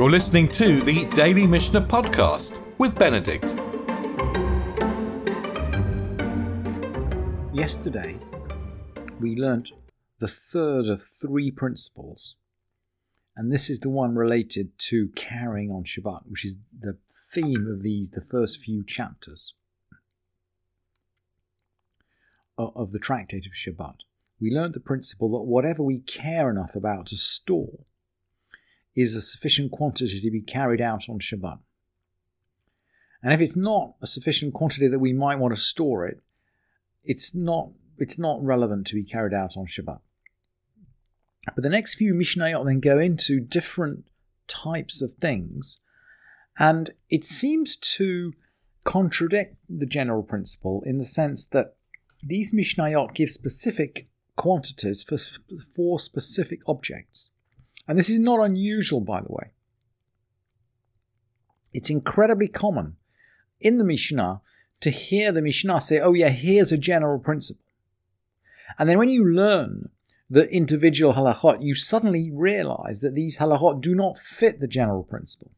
You're listening to the Daily Mishnah Podcast with Benedict. Yesterday, we learnt the third of three principles, and this is the one related to carrying on Shabbat, which is the theme of these the first few chapters of the tractate of Shabbat. We learnt the principle that whatever we care enough about to store is a sufficient quantity to be carried out on Shabbat. And if it's not a sufficient quantity that we might want to store it, it's not it's not relevant to be carried out on Shabbat. But the next few Mishnayot then go into different types of things, and it seems to contradict the general principle in the sense that these Mishnayot give specific quantities for, for specific objects. And this is not unusual, by the way. It's incredibly common in the Mishnah to hear the Mishnah say, oh, yeah, here's a general principle. And then when you learn the individual halachot, you suddenly realize that these halachot do not fit the general principle.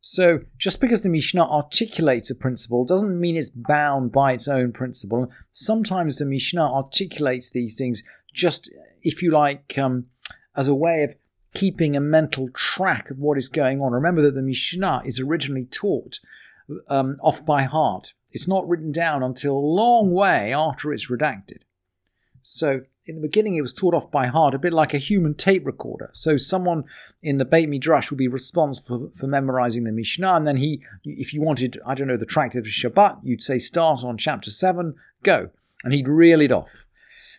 So just because the Mishnah articulates a principle doesn't mean it's bound by its own principle. Sometimes the Mishnah articulates these things just, if you like, um, as a way of keeping a mental track of what is going on. Remember that the Mishnah is originally taught um, off by heart. It's not written down until a long way after it's redacted. So in the beginning, it was taught off by heart, a bit like a human tape recorder. So someone in the Beit Midrash would be responsible for, for memorizing the Mishnah, and then he, if you wanted, I don't know, the tractate of Shabbat, you'd say start on chapter seven, go, and he'd reel it off.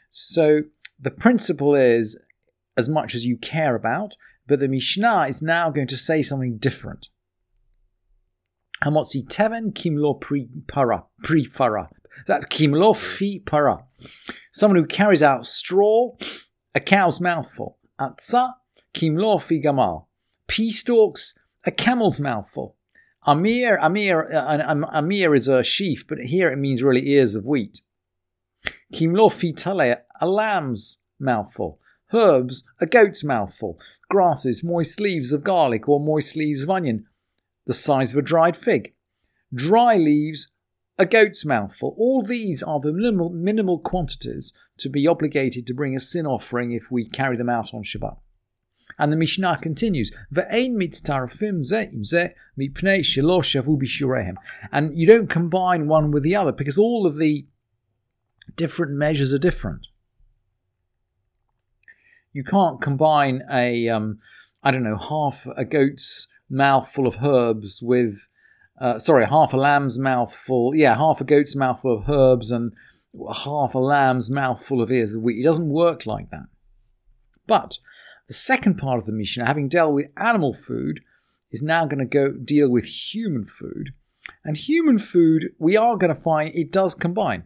So the principle is as much as you care about, but the Mishnah is now going to say something different. Hamotzi teven kimlo pri para pri fara. That kimlo fi para. Someone who carries out straw, a cow's mouthful. Atza kimlo fi gamal. Pea stalks, a camel's mouthful. Amir, Amir, uh, Amir is a sheaf, but here it means really ears of wheat. Kimlo fi tale, a lamb's mouthful. Herbs, a goat's mouthful. Grasses, moist leaves of garlic or moist leaves of onion, the size of a dried fig. Dry leaves, a goat's mouthful. All these are the minimal, minimal quantities to be obligated to bring a sin offering if we carry them out on Shabbat. And the Mishnah continues, And you don't combine one with the other because all of the different measures are different you can't combine a um, I don't know half a goat's mouthful of herbs with uh, sorry half a lamb's mouthful yeah half a goat's mouthful of herbs and half a lamb's mouthful of ears of wheat. It doesn't work like that. But the second part of the Mishnah, having dealt with animal food, is now going to go deal with human food. And human food, we are going to find it does combine.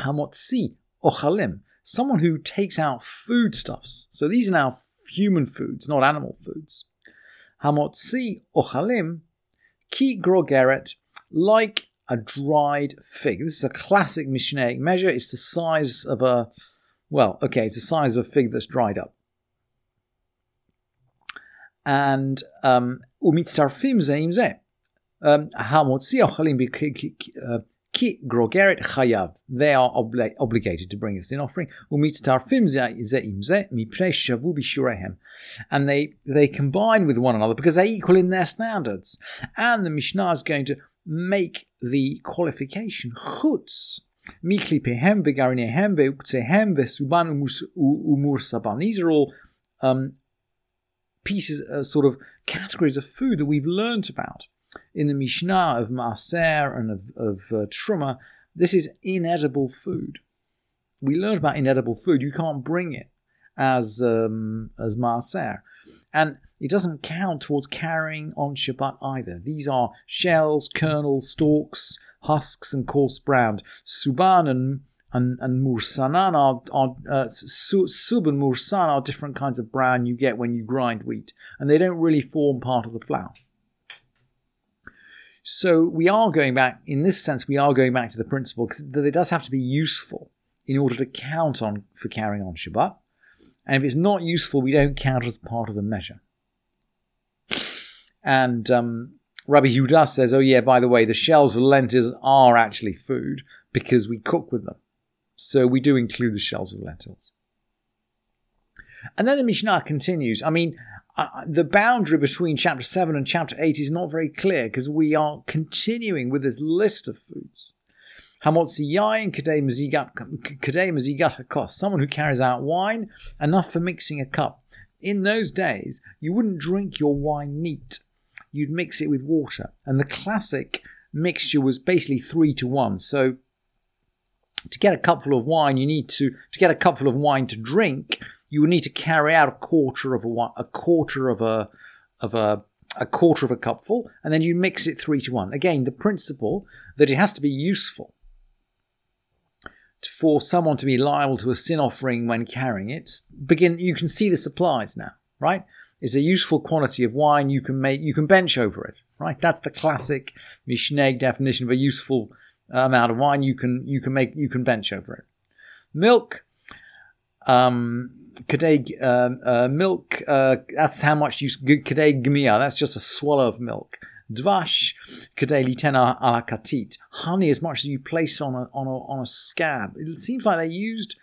Hamotzi ochalim someone who takes out foodstuffs. So these are now human foods, not animal foods. Hamotzi ochalim ki grogeret, like a dried fig. This is a classic Mishnaic measure. It's the size of a, well, okay, it's the size of a fig that's dried up. And um, umitzarfim zeim zeh. Um, hamotzi ochalim uh, Ki grogeret chayav. They are obli- obligated to bring us in offering. And they, they combine with one another because they're equal in their standards. And the Mishnah is going to make the qualification chutz. These are all um, pieces, uh, sort of categories of food that we've learnt about in the Mishnah of Maaser and of, of uh, Truma, this is inedible food. We learned about inedible food. You can't bring it as um, as Maaser. And it doesn't count towards carrying on Shabbat either. These are shells, kernels, stalks, husks, and coarse brown. Suban and and, and mursanan are, are uh, sub and mursan are different kinds of brown you get when you grind wheat, and they don't really form part of the flour. So we are going back, in this sense, we are going back to the principle that it does have to be useful in order to count on for carrying on Shabbat. And if it's not useful, we don't count as part of the measure. And um, Rabbi Yehuda says, oh yeah, by the way, the shells of lentils are actually food because we cook with them. So we do include the shells of lentils. And then the Mishnah continues. I mean, the boundary between chapter 7 and chapter 8 is not very clear because we are continuing with this list of foods. Hamotzi yain kadei mazigat hakos, someone who carries out wine, enough for mixing a cup. In those days, you wouldn't drink your wine neat. You'd mix it with water. And the classic mixture was basically three to one. So to get a cupful of wine, you need to to get a cupful of wine to drink, you would need to carry out a quarter of a a quarter of a of a a quarter of a cupful, and then you mix it three to one. Again, the principle that it has to be useful for someone to be liable to a sin offering when carrying it. Begin. You can see the supplies now, right? It's a useful quantity of wine. You can make. You can bench over it, right? That's the classic Mishneh definition of a useful amount of wine. You can you can make you can bench over it. Milk. Um, Kadei uh, uh, milk, uh, that's how much you Kadei gmia, that's just a swallow of milk. Dvash, Kadei litena ala katit, honey as much as you place on a, on, a, on a scab. It seems like they used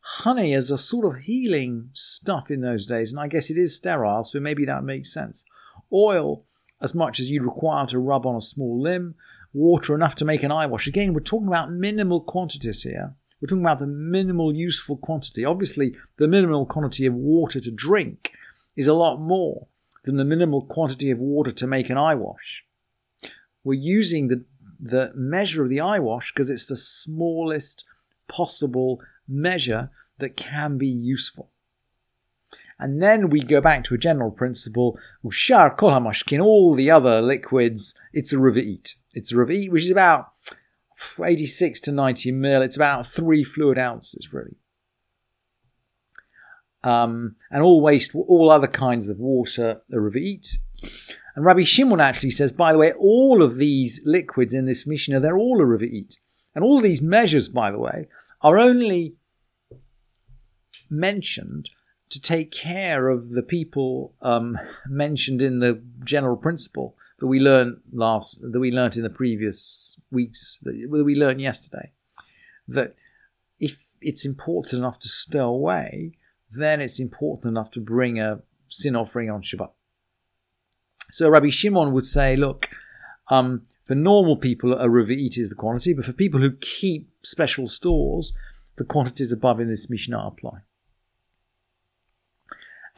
honey as a sort of healing stuff in those days, and I guess it is sterile, so maybe that makes sense. Oil, as much as you'd require to rub on a small limb. Water, enough to make an eye wash. Again, we're talking about minimal quantities here. We're talking about the minimal useful quantity. Obviously, the minimal quantity of water to drink is a lot more than the minimal quantity of water to make an eye wash. We're using the, the measure of the eye wash because it's the smallest possible measure that can be useful. And then we go back to a general principle, all the other liquids, it's a riva'it. It's a riva'it, which is about 86 to 90 mil. It's about three fluid ounces, really. Um, and all waste, all other kinds of water the river riva'it. And Rabbi Shimon actually says, by the way, all of these liquids in this Mishnah, they're all a riva'it. And all these measures, by the way, are only mentioned to take care of the people um, mentioned in the general principle that we learned last that we learned in the previous weeks that we learned yesterday that if it's important enough to stow away then it's important enough to bring a sin offering on Shabbat. So Rabbi Shimon would say look um, for normal people a riva'it is the quantity but for people who keep special stores the quantities above in this Mishnah apply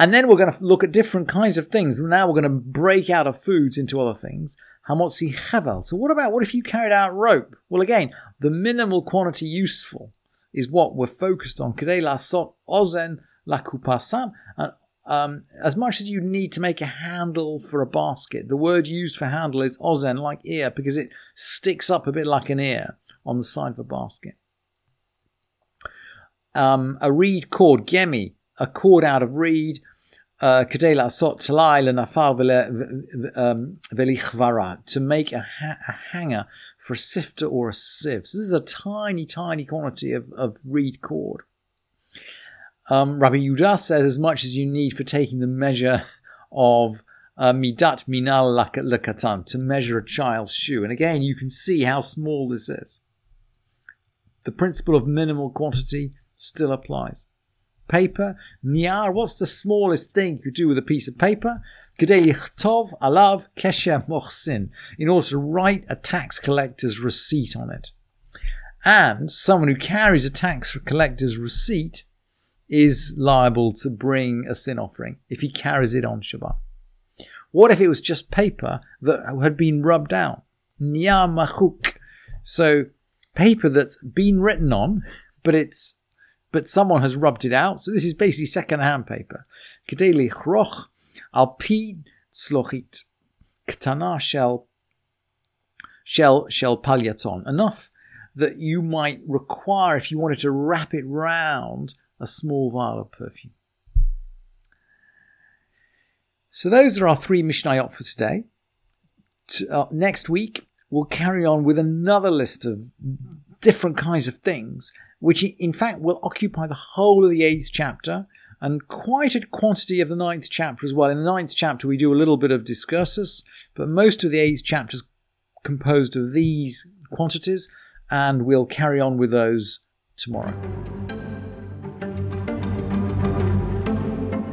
and then we're going to look at different kinds of things. Now we're going to break out of foods into other things. Hamotzi chevel. So what about what if you carried out rope? Well, again, the minimal quantity useful is what we're focused on. Kedei lasot ozen lakupasam. Um, as much as you need to make a handle for a basket, the word used for handle is ozen, like ear, because it sticks up a bit like an ear on the side of a basket. Um, a reed cord, gemi, a cord out of reed, כדי לעשות טלאי לנפר velichvara to make a, ha- a, hanger for a sifter or a sieve. So this is a tiny, tiny quantity of, of reed cord. Um, Rabbi Yudah says as much as you need for taking the measure of uh, midat minal lakatan, to measure a child's shoe. And again, you can see how small this is. The principle of minimal quantity still applies paper. Niar, what's the smallest thing you do with a piece of paper? Tov alav kesher mochsin, in order to write a tax collector's receipt on it. And someone who carries a tax collector's receipt is liable to bring a sin offering if he carries it on Shabbat. What if it was just paper that had been rubbed out? Niar machuk. So paper that's been written on, but it's but someone has rubbed it out. So this is basically second-hand paper. Kedeli chroch al pi tzlochit ktana shel shel shel palyaton. Enough that you might require if you wanted to wrap it round a small vial of perfume. So those are our three Mishnayot for today. Uh, next week, we'll carry on with another list of different kinds of things, which in fact will occupy the whole of the eighth chapter and quite a quantity of the ninth chapter as well. In the ninth chapter, we do a little bit of discursus, but most of the eighth chapter is composed of these quantities, and we'll carry on with those tomorrow.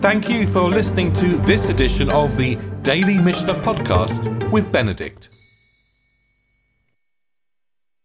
Thank you for listening to this edition of the Daily Mishnah Podcast with Benedict.